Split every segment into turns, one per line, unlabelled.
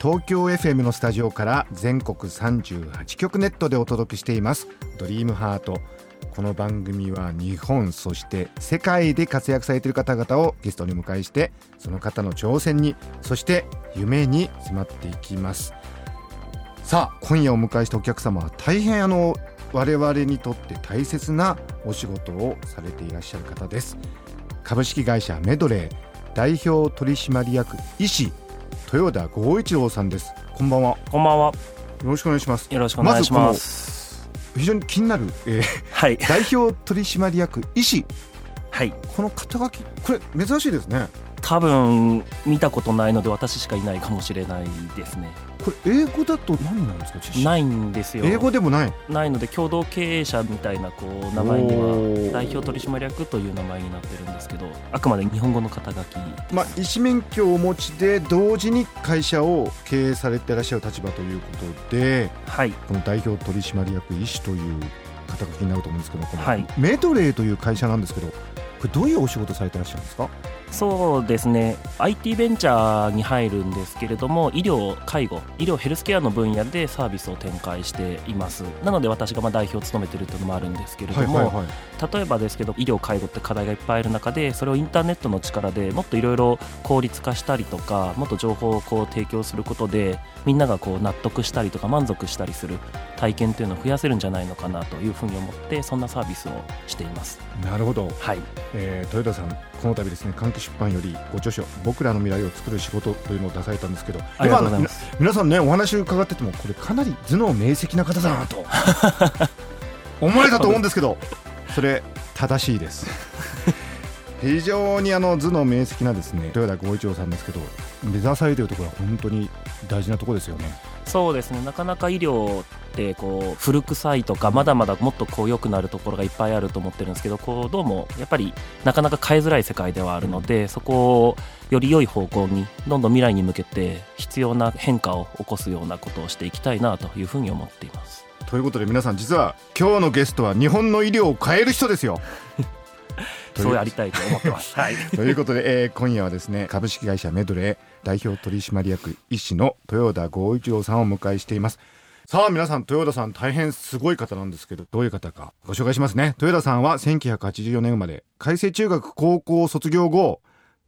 東京 FM のスタジオから全国38局ネットでお届けしています。ドリームハート。この番組は日本そして世界で活躍されている方々をゲストに迎えしてその方の挑戦にそして夢に迫っていきます。さあ今夜お迎えしたお客様は大変あの我々にとって大切なお仕事をされていらっしゃる方です。株式会社メドレー代表取締役医師豊田剛一郎さんですこんばんはよ
こんばんは。
ろしくお願いします
よろしくお願いしま。
ます非常に気になる、えー
はい。
代表取締役医師
はい。
この肩書きこれ珍しいですね
多分見たことないので私しかいないかもしれないですね。
これ英語だと何なんですか？
ないんですよ。
英語でもない
ないので共同経営者みたいなこう名前に
お
は
ー
代表取締役という名前になってるんですけど、あくまで日本語の肩書き。
まあ、医師免許をお持ちで同時に会社を経営されていらっしゃる立場ということで
はい。
この代表取締役医師という肩書きになると思うんですけどこの
はい
メドレーという会社なんですけどこれどういうお仕事されていらっしゃるんですか？
そうですね。IT ベンチャーに入るんですけれども医療介護医療ヘルスケアの分野でサービスを展開しています。なので私がまあ代表を務めてるというのもあるんですけれども、
はい
例えばですけど医療介護って課題がいっぱいある中でそれをインターネットの力でもっといろいろ効率化したりとかもっと情報をこう提供することでみんながこう納得したりとか満足したりする体験というのを増やせるんじゃないのかなというふうに思ってそんなサービスをしています。
なるほど、
はい、
えー豊田さんこの度ですね換気出版よりご著書「僕らの未来を作る仕事」というのを出されたんですけど。今皆さんねお話を伺っててもこれかなり頭脳明晰な方だなと 思われたと思うんですけどそれ正しいです 非常にあの頭脳明晰なですね豊田剛一郎さんですけど目指されているところは本当に大事なところですよね
そうですねなかなか医療ってこう古臭いとかまだまだもっとこう良くなるところがいっぱいあると思ってるんですけどこうどうもやっぱりなかなか変えづらい世界ではあるのでそこをより良い方向にどんどん未来に向けて必要な変化を起こすようなことをしていきたいなというふうに思っています。
ということで皆さん実は今日のゲストは日本の医療を変える人ですよ という
そうありたいと思ってます。はい。
ということで、えー今夜はですね株式会社メドレー代表取締役医師の豊田剛一郎さんをお迎えしています。さあ皆さん豊田さん大変すごい方なんですけどどういう方かご紹介しますね。豊田さんは1984年生まれ開成中学高校を卒業後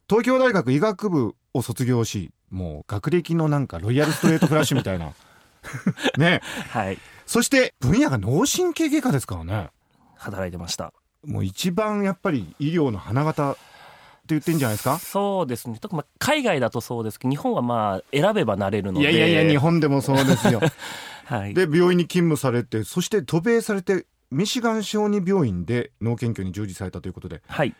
東京大学医学部を卒業しもう学歴のなんかロイヤルストレートフラッシュみたいな。ね。
はい。
そして分野が脳神経外科ですからね。
働いてました。
もう一番やっぱり医療の花形言ってんじゃないですか？
そうですね。特にまあ海外だとそうですけど日本はまあ選べばなれるので。
いやいやいや日本でもそうですよ
はい。
で病院に勤務されてそして渡米されてミシガン小児病院で脳研究に従事されたということで
はい。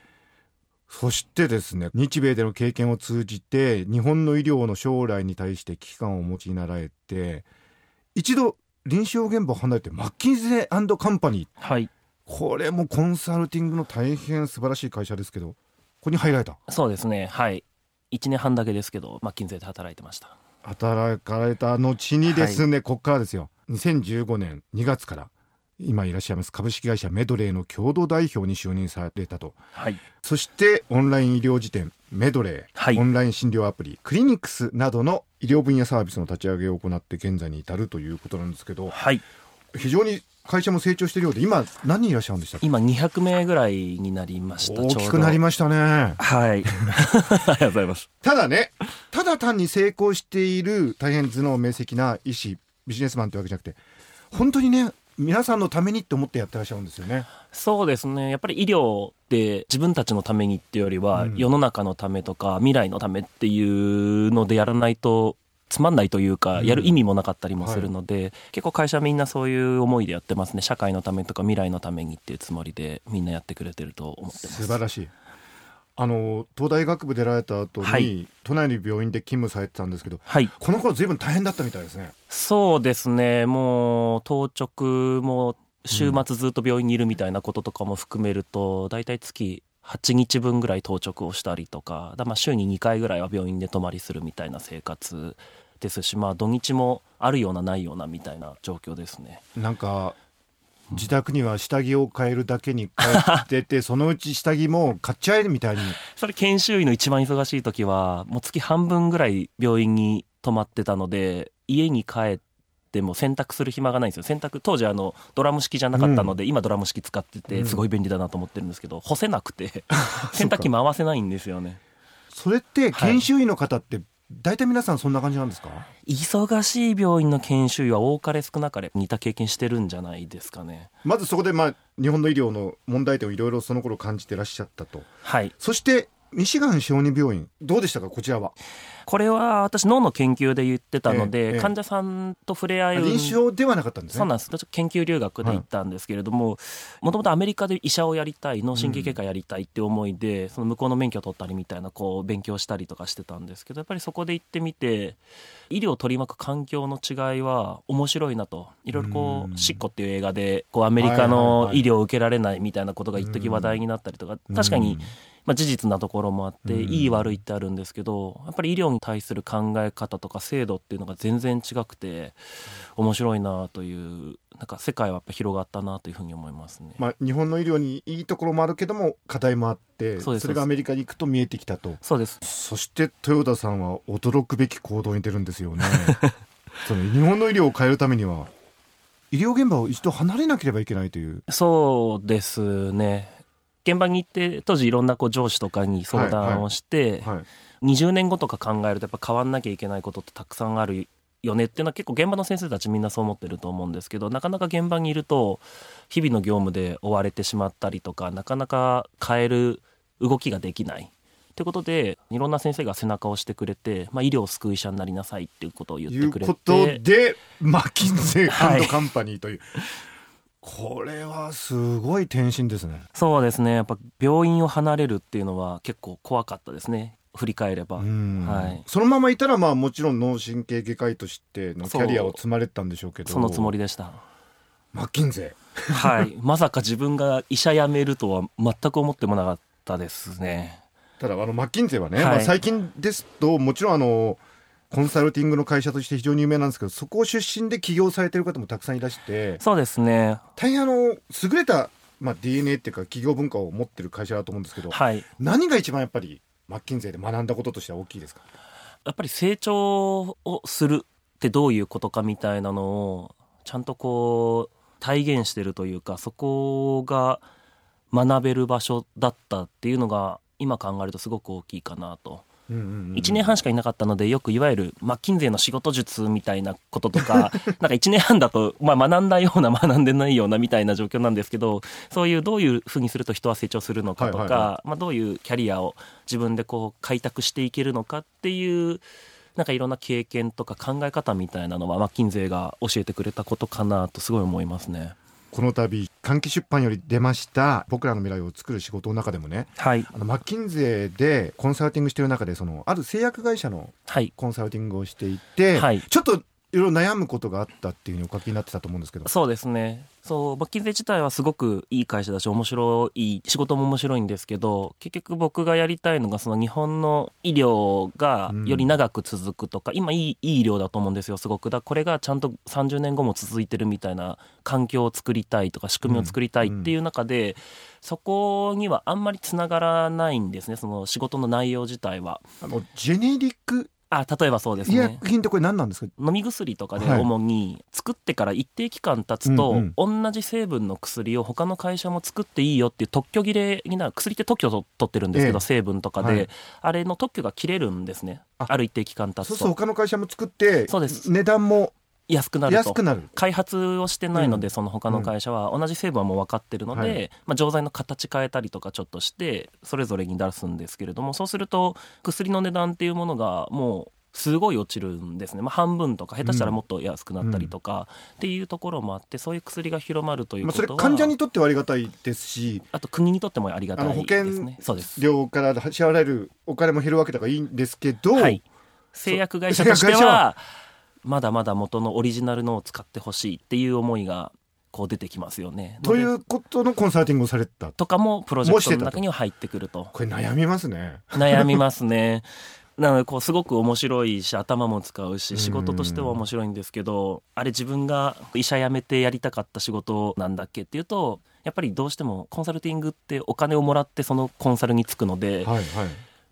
そしてですね日米での経験を通じて日本の医療の将来に対して危機感をお持ちになられて一度臨床現場を離れてマッキンゼーカンパニー
はい。
これもコンサルティングの大変素晴らしい会社ですけどここに入られた
そうですね。はい。1年半だけですけど、マッキンゼーで働いてました。
働かれた後にですね、ここからですよ2015年2月から今いらっしゃいます株式会社メドレーの共同代表に就任されたと
はい。
そしてオンライン医療辞典メドレー、
はい
オンライン診療アプリクリニックスなどの医療分野サービスの立ち上げを行って現在に至るということなんですけど
はい。
非常に会社も成長しているようで今何人いらっしゃるんでした
今200名ぐらいになりました。
大きくなり
ま
ましたね
はい。ありがとうございます。
ただねただ単に成功している大変頭脳明晰な医師ビジネスマンというわけじゃなくて本当にね皆さんのためにって思ってやってらっしゃるんですよね
そうですね。やっぱり医療って自分たちのためにっていうよりは、
うん
世の中のためとか未来のためっていうのでやらないとつまんないというか、
うん。
やる意味もなかったりもするので、結構会社みんなそういう思いでやってますね。社会のためとか未来のためにっていうつもりでみんなやってくれてると思ってます。
素晴らしい。あの東大学部出られた後に、
はい。
都内の病院で勤務されてたんですけど
はい。
この頃ずいぶん大変だったみたいですね。
そうですね。もう当直も週末ずっと病院にいるみたいなこととかも含めると、大体月8日分ぐらい当直をしたりとかだまあ週に2回ぐらいは病院で泊まりするみたいな生活ですしまあ土日もあるようなないようなみたいな状況ですね。
なんか自宅には下着を買えるだけに帰ってて そのうち下着も買っちゃえるみたいに。
それ研修医の一番忙しい時はもう月半分ぐらい病院に泊まってたので家に帰っても洗濯する暇がないんですよ。洗濯当時あのドラム式じゃなかったので、今ドラム式使って
うん。
てすごい便利だなと思ってるんですけど、干せなくて 洗濯機回せないんですよね。
それって研修医の方って大体皆さんそんな感じなんですか、
忙しい病院の研修医は多かれ少なかれ似た経験してるんじゃないですかね。
まずそこでまあ日本の医療の問題点をいろいろその頃感じてらっしゃったと。
はい。
そしてミシガン小児病院どうでしたかこちらは？
これは私脳の研究で言ってたので、
ええええ。
患者さんと触れ合い
臨床ではなかったんですね？
そうなんです。研究留学で行ったんですけれどももともとアメリカで医者をやりたい脳神経外科やりたいって思いで、その向こうの免許を取ったりみたいなこう勉強したりとかしてたんですけどやっぱりそこで行ってみて医療を取り巻く環境の違いは面白いなといろいろこ
うん。
う「シッコ」っていう映画でこうアメリカの
はい
医療を受けられないみたいなことが一時話題になったりとか確かにまあ、事実なところもあって
うん。
いい悪いってあるんですけどやっぱり医療に対する考え方とか制度っていうのが全然違くて面白いなというなんか世界はやっぱ広がったなというふうに思いますね。
まあ、日本の医療にいいところもあるけども課題もあって
そ
れがアメリカに行くと見えてきたと。
そうです。
そして豊田さんは驚くべき行動に出るんですよね。その日本の医療を変えるためには医療現場を一度離れなければいけないという。
そうですね現場に行って当時いろんなこう上司とかに相談をして、
はい
20年後とか考えるとやっぱ変わんなきゃいけないことってたくさんあるよねっていうのは結構現場の先生たちみんなそう思ってると思うんですけどなかなか現場にいると日々の業務で追われてしまったりとかなかなか変える動きができない。ってことでいろんな先生が背中を押してくれて、まあ、医療を救う医者になりなさいっていうことを言ってくれ
いうこと
て
でマッキンゼ
はい
ーカンパニーという、これはすごい転身ですね。
そうですねやっぱ病院を離れるっていうのは結構怖かったですね振り返れば。
うん
はい
そのままいたらまあもちろん脳神経外科医としてのキャリアを積まれてたんでしょうけど
そのつもりでした。
マッキンゼ
はい。まさか自分が医者辞めるとは全く思ってもなかったですね。
ーただあのマッキンゼーはね、
はい
まあ、最近ですともちろんあのコンサルティングの会社として非常に有名なんですけどそこ出身で起業されてる方もたくさんいらして
そうですね。
大変あの優れた、まあ、DNA っていうか企業文化を持ってる会社だと思うんですけど、
はい。
何が一番やっぱりマッキンゼーで学んだこととしては大きいですか？
やっぱり成長をするってどういうことかみたいなのをちゃんとこう体現してるというかそこが学べる場所だったっていうのが今考えるとすごく大きいかなと。
うんうんうん
1年半しかいなかったのでよくいわゆるマッキンゼーの仕事術みたいなこととか なんか1年半だと、まあ、学んだような 学んでないようなみたいな状況なんですけどそういうどういうふうにすると人は成長するのかとか、
はいはいは
まあ、どういうキャリアを自分でこう開拓していけるのかっていうなんかいろんな経験とか考え方みたいなのはマッキンゼーが教えてくれたことかなとすごい思いますね。
この度換気出版より出ました僕らの未来を作る仕事の中でもね
はい、
あのマッキンゼーでコンサルティングしてる中でそのある製薬会社の
はい。
コンサルティングをしていて、
はい。
ちょっといろいろ悩むことがあったっていうふうにお書きになってたと思うんですけど
そうですね。そう、マッキンゼー自体はすごくいい会社だし、面白い、仕事も面白いんですけど、結局僕がやりたいのが、その日本の医療がより長く続くとか、今いい、いい医療だと思うんですよ、すごく。だこれがちゃんと30年後も続いてるみたいな環境を作りたいとか、仕組みを作りたいっていう中で、そこにはあんまりつながらないんですね、その仕事の内容自体は。
あのジェネリック
あ、例えばそうです
医
ね。
薬品ってこれ何なんですか？
飲み薬とかで
はい。
主に作ってから一定期間経つと、
うん
同じ成分の薬を他の会社も作っていいよっていう特許切れになる薬って特許を取ってるんですけど、
ええ。
成分とかで、
はい。
あれの特許が切れるんですね。
あ。
ある一定期間経つと。
そうすると他の会社も作って
そうです。
値段も
安くなると。開発をしてないので、
うん。
その他の会社は。同じ成分はもう分かってるので、
はい。
まあ、錠剤の形変えたりとかちょっとしてそれぞれに出すんですけれどもそうすると薬の値段っていうものがもうすごい落ちるんですね、まあ、半分とか下手したらもっと安くなったりとか、っていうところもあってそういう薬が広まるという
まあ、それ
ことは、
患者にとってはありがたいですし
あと国にとってもありがたいですね。そうです。
料から支払われるお金も減るわけだからいいんですけど、
はい、製薬会社としてはまだまだ元のオリジナルのを使ってほしいっていう思いがこう出てきますよね。
ということのコンサルティングをされてた
とかもプロジェクトの中には入ってくると
これ悩みますね
悩みますね。なのでこうすごく面白いし頭も使うし仕事としては面白いんですけどあれ自分が医者辞めてやりたかった仕事なんだっけっていうとやっぱりどうしてもコンサルティングってお金をもらってそのコンサルに就くので、
はいはい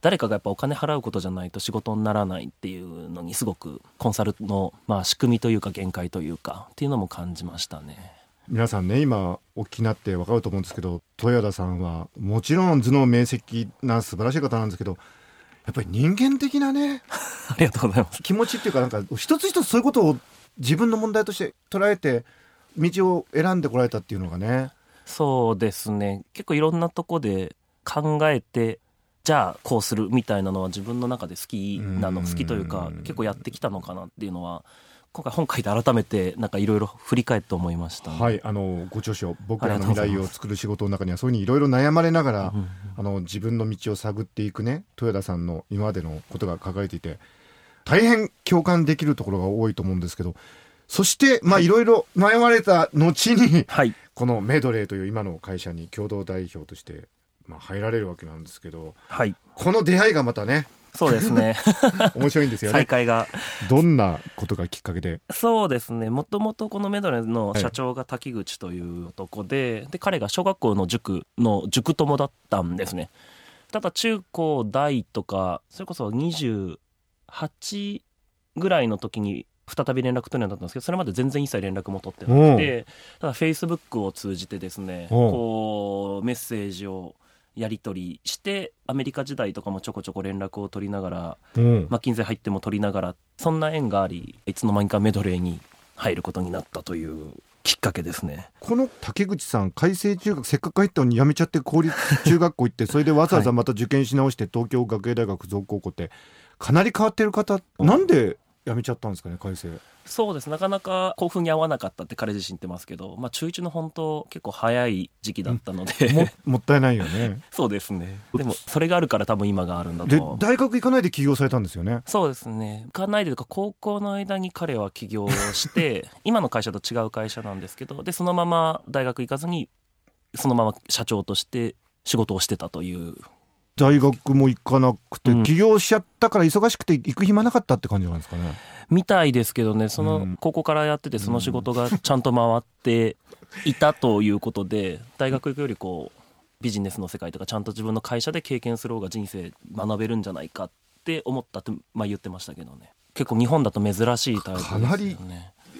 誰かがやっぱお金払うことじゃないと仕事にならないっていうのにすごくコンサルのまあ仕組みというか限界というかっていうのも感じましたね。
皆さんね今お聞きになって分かると思うんですけど豊田さんはもちろん頭脳明晰な素晴らしい方なんですけどやっぱり人間的なね
ありがとうございます。
気持ちっていうかなんか一つ一つそういうことを自分の問題として捉えて道を選んでこられたっていうのがね
そうですね結構いろんなとこで考えてじゃあこうするみたいなのは自分の中で好きなの
うん。
好きというか結構やってきたのかなっていうのは今回本書いて改めてなんかいろいろ振り返って思いました、ね。
はいあのご著書「僕らの未来を作る仕事」の中にはそういうふうにいろいろ悩まれながら、
うん
あの自分の道を探っていくね豊田さんの今までのことが書かれていて大変共感できるところが多いと思うんですけどそしてまあい。ろいろ悩まれた後に
はい。
このメドレーという今の会社に共同代表として、まあ、入られるわけなんですけど
はい。
この出会いがまたね
そうですね。
面白いんですよね。
再開が。
どんなことがきっかけで？
そうですね。もともとこのメドレーの社長が滝口という男で,、で彼が小学校の塾の塾友だったんですね。ただ中高大とかそれこそ28ぐらいの時に再び連絡取るようになったんですけどそれまで全然一切連絡も取ってなくてただフェイスブックを通じてですねこうメッセージをやり取りしてアメリカ時代とかもちょこちょこ連絡を取りながら
うん。
マッキンゼー入っても取りながらそんな縁がありいつの間にかメドレーに入ることになったというきっかけですね。
この竹口さん海星中学せっかく入ったのに辞めちゃって公立中学校行って それでわざわざまた受験し直して東京学芸大学附属高校ってかなり変わってる方なんで辞めちゃったんですかね海星
そうです。なかなか興奮に合わなかったって彼自身言ってますけど、まあ、中1の本当結構早い時期だったので、
も もったいないよね。
そうですね。でもそれがあるから多分今があるんだ
で
と
大学行かないで起業されたんですよね。
そうですね。行かないでとか高校の間に彼は起業をして 今の会社と違う会社なんですけどでそのまま大学行かずにそのまま社長として仕事をしてたという
大学も行かなくて、
うん。
起業しちゃったから忙しくて行く暇なかったって感じなんですかね。
みたいですけどねそうの
ん。
高校からやっててその仕事がちゃんと回っていたということで大学行くよりこうビジネスの世界とかちゃんと自分の会社で経験する方が人生学べるんじゃないかって思ったって、まあ、言ってましたけどね。結構日本だと珍しいタイプですよね。
かなり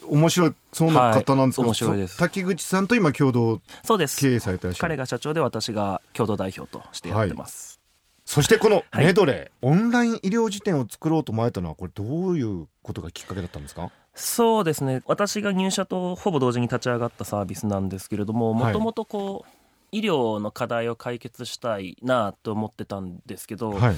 面白いそうな方なんですけど、
はい面白いです。
そ滝口さんと今共同
そうです
経営されてらっしゃる。
彼が社長で私が共同代表としてやってます、
そしてこの
はい。
メドレー、オンライン医療辞典を作ろうと思われたのはこれどういうことがきっかけだったんですか？
そうですね。私が入社とほぼ同時に立ち上がったサービスなんですけれども
はい。
もともとこう、医療の課題を解決したいなと思ってたんですけど、
はい。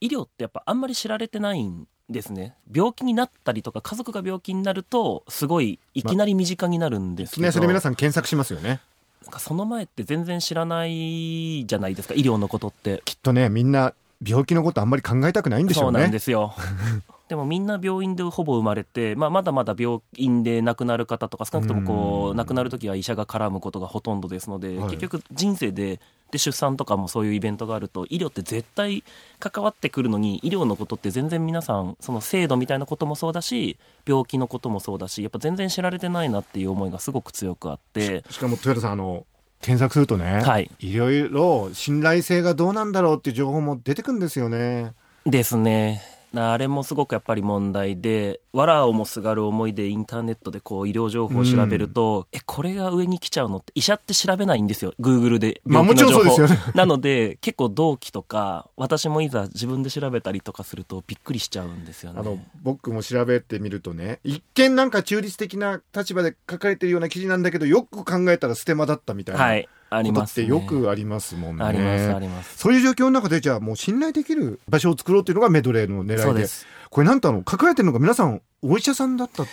医療ってやっぱあんまり知られてないんですね。病気になったりとか家族が病気になるとすごいいきなり身近になるんですけど、
いきなりそれ皆さん検索しますよね
なんかその前って全然知らないじゃないですか医療のことって。
きっとねみんな病気のことあんまり考えたくないんでしょ
そううなん
ね
ですよ でもみんな病院でほぼ生まれて、まあ、まだまだ病院で亡くなる方とか少なくともこ
う
うん。亡くなる時は医者が絡むことがほとんどですので、
はい。
結局人生でで出産とかもそういうイベントがあると医療って絶対関わってくるのに医療のことって全然皆さんその制度みたいなこともそうだし病気のこともそうだしやっぱ全然知られてないなっていう思いがすごく強くあって。
しかも豊田さんあの検索するとね、
はい。
いろいろ信頼性がどうなんだろうっていう情報も出てくるんですよね。
ですねあれもすごくやっぱり問題でわらをもすがる思いでインターネットでこう医療情報を調べると、えこれが上に来ちゃうのって医者って調べないんですよ Google で。
まあもちろんそうですよね。
なので結構同期とか私もいざ自分で調べたりとかするとびっくりしちゃうんですよね。
あの僕も調べてみるとね一見なんか中立的な立場で書かれてるような記事なんだけどよく考えたらステマだったみたいな、
はい
ことって
ますね。
よくありますもんね。
ありますあります。
そういう状況の中でじゃあもう信頼できる場所を作ろうというのがメドレーの狙いで。
そうです。
これなんとあの書かれてるのが皆さんお医者さんだったっ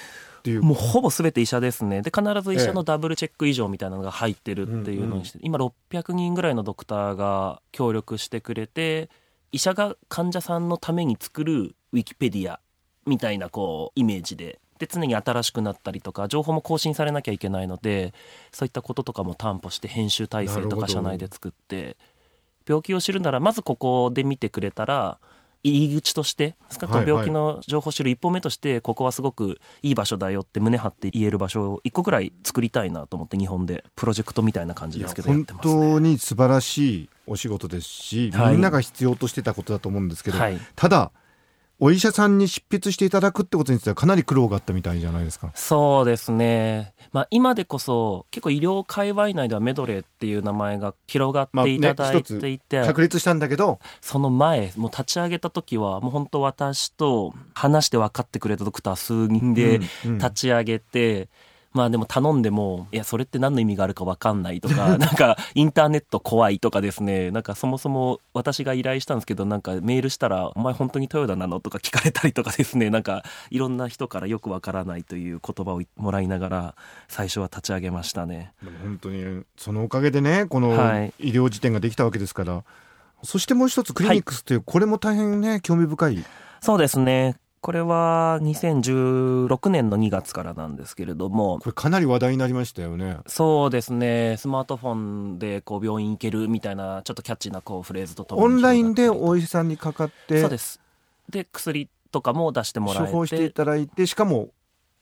ていう。
もうほぼ全て医者ですね。で必ず医者のダブルチェック以上みたいなのが入ってるっていうのにして、今600人ぐらいのドクターが協力してくれて医者が患者さんのために作るウィキペディアみたいなこうイメージでで常に新しくなったりとか情報も更新されなきゃいけないのでそういったこととかも担保して編集体制とか社内で作って病気を知るならまずここで見てくれたら入り口として少なくとも病気の情報を知る一歩目としてここはすごくいい場所だよって胸張って言える場所を一個ぐらい作りたいなと思って日本でプロジェクトみたいな感じですけどやっ
本
てます、ね、
当に素晴らしいお仕事ですし、
はい。
みんなが必要としてたことだと思うんですけど、
はい。
ただお医者さんに執筆していただくってことについてはかなり苦労があったみたいじゃないですか。
そうですね、まあ、今でこそ結構医療界隈内ではメドレーっていう名前が広がっていただいていて、
確立したんだけど、
その前もう立ち上げた時はもう本当私と話して分かってくれたドクター数人で
うんうん。
立ち上げて、まあでも頼んでもいやそれって何の意味があるか分かんないとか なんかインターネット怖いとかですね。なんかそもそも私が依頼したんですけどなんかメールしたら「お前本当に豊田なの?」とか聞かれたりとかですね。なんかいろんな人からよく分からないという言葉をもらいながら最初は立ち上げましたね。
でも本当にそのおかげでねこの
はい。
医療辞典ができたわけですから、そしてもう一つクリニックスという、これも大変ね興味深い。
そうですねこれは2016年の2月からなんですけれども。
これかなり話題になりましたよね。
そうですね。スマートフォンでこう病院行けるみたいなちょっとキャッチーなこうフレーズとともに
オンラインでお医者さんにかかって
そうです。で薬とかも出してもらえて。
処方していただいてしかも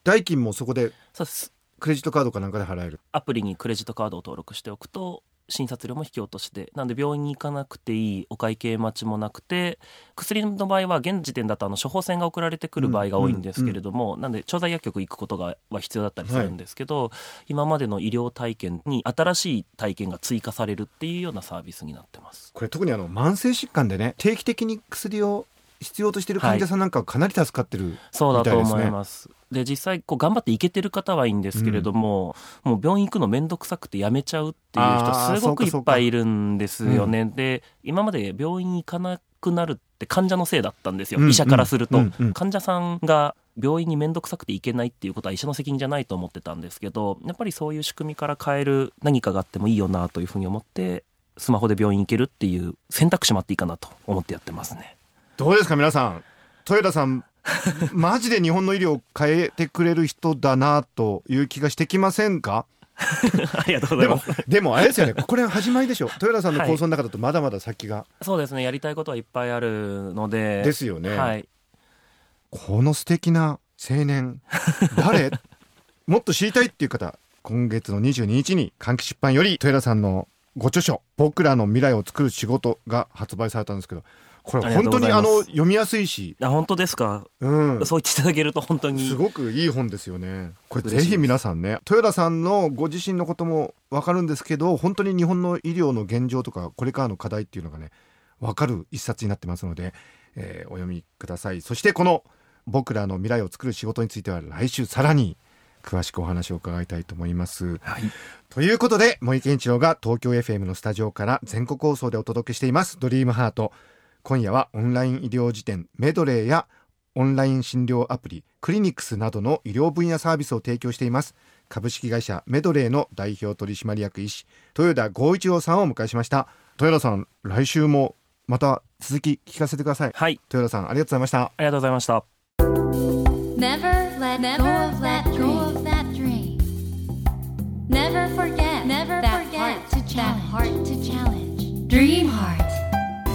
代金もそこで
そうです。
クレジットカードかなんかで払える。
アプリにクレジットカードを登録しておくと診察料も引き落としでなんで病院に行かなくていいお会計待ちもなくて薬の場合は現時点だとあの処方箋が送られてくる場合が多いんですけれども、なんで調剤薬局行くことがは必要だったりするんですけど、今までの医療体験に新しい体験が追加されるっていうようなサービスになってます。
これ特にあの慢性疾患でね定期的に薬を必要としている患者さんなんかはかなり助かってる、
そうだと思
い
ます。で実際こう頑張って行けてる方はいいんですけれども、もう病院行くの面倒くさくてやめちゃうっていう人すごくいっぱいいるんですよね。で今まで病院行かなくなるって患者のせいだったんですよ、
うん
医者からすると、
うんうん
患者さんが病院に面倒くさくて行けないっていうことは医者の責任じゃないと思ってたんですけどやっぱりそういう仕組みから変える何かがあってもいいよなというふうに思ってスマホで病院行けるっていう選択肢もあっていいかなと思ってやってますね。
どうですか皆さん。豊田さん マジで日本の医療を変えてくれる人だなという気がしてきませんか？
ありがとうござ
でも
います。
でもあれですよね。これは始まりでしょ豊田さんの構想の中だとまだまだ先が、
そうですね。やりたいことはいっぱいあるので。
ですよね、
はい、
この素敵な青年誰？もっと知りたいっていう方今月の22日に換気出版より豊田さんのご著書「僕らの未来を作る仕事」が発売されたんですけどこれ本当にあの読みやすいし、
あ本当ですか、
うん、
そう言っていただけると本当に。
すごくいい本ですよね。これぜひ皆さんね豊田さんのご自身のことも分かるんですけど本当に日本の医療の現状とかこれからの課題っていうのがね分かる一冊になってますので、えーお読みください。そしてこの「僕らの未来を作る仕事」については来週さらに詳しくお話を伺いたいと思います。
はい。
ということで森健一郎が東京 FM のスタジオから全国放送でお届けしています「ドリームハート今夜はオンライン医療辞典メドレーやオンライン診療アプリクリニックスなどの医療分野サービスを提供しています。株式会社メドレーの代表取締役医師豊田剛一郎さんをお迎えしました。豊田さん来週もまた続き聞かせてください。
はい。
豊田さんありがとうございました。
ありがとうございました。
Never let go of that dream. Never forget, never that forget heart to that heart to challenge.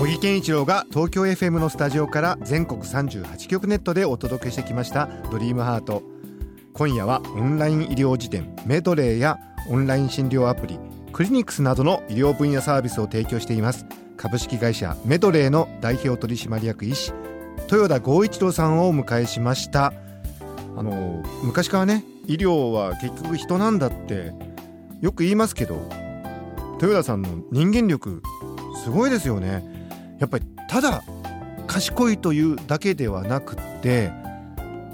茂木健一郎が東京 FM のスタジオから全国38局ネットでお届けしてきました「ドリームハート。今夜はオンライン医療辞典メドレーやオンライン診療アプリクリニックスなどの医療分野サービスを提供しています。株式会社メドレーの代表取締役医師豊田剛一郎さんをお迎えしました。あの昔からね医療は結局人なんだってよく言いますけど豊田さんの人間力すごいですよね。やっぱりただ賢いというだけではなくって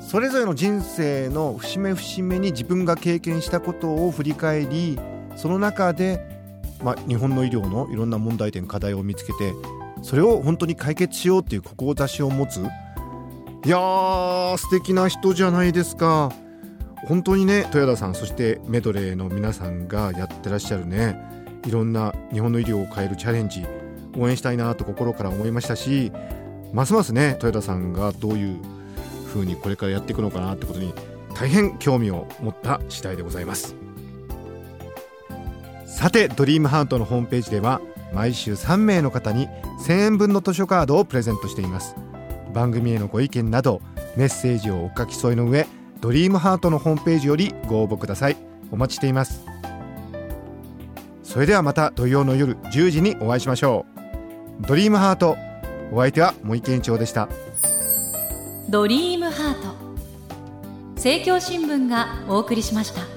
それぞれの人生の節目節目に自分が経験したことを振り返りその中で、まあ、日本の医療のいろんな問題点課題を見つけてそれを本当に解決しようっていう志を持つ。いやー素敵な人じゃないですか。本当にね豊田さんそしてメドレーの皆さんがやってらっしゃるねいろんな日本の医療を変えるチャレンジ。応援したいなと心から思いましたしますますね豊田さんがどういう風にこれからやっていくのかなってことに大変興味を持った次第でございます。さてドリームハートのホームページでは毎週3名の方に1000円分の図書カードをプレゼントしています。番組へのご意見などメッセージをお書き添えの上ドリームハートのホームページよりご応募ください。お待ちしています。それではまた土曜の夜10時にお会いしましょう。ドリームハート。お相手は森健一郎でした。
ドリームハート。政教新聞がお送りしました。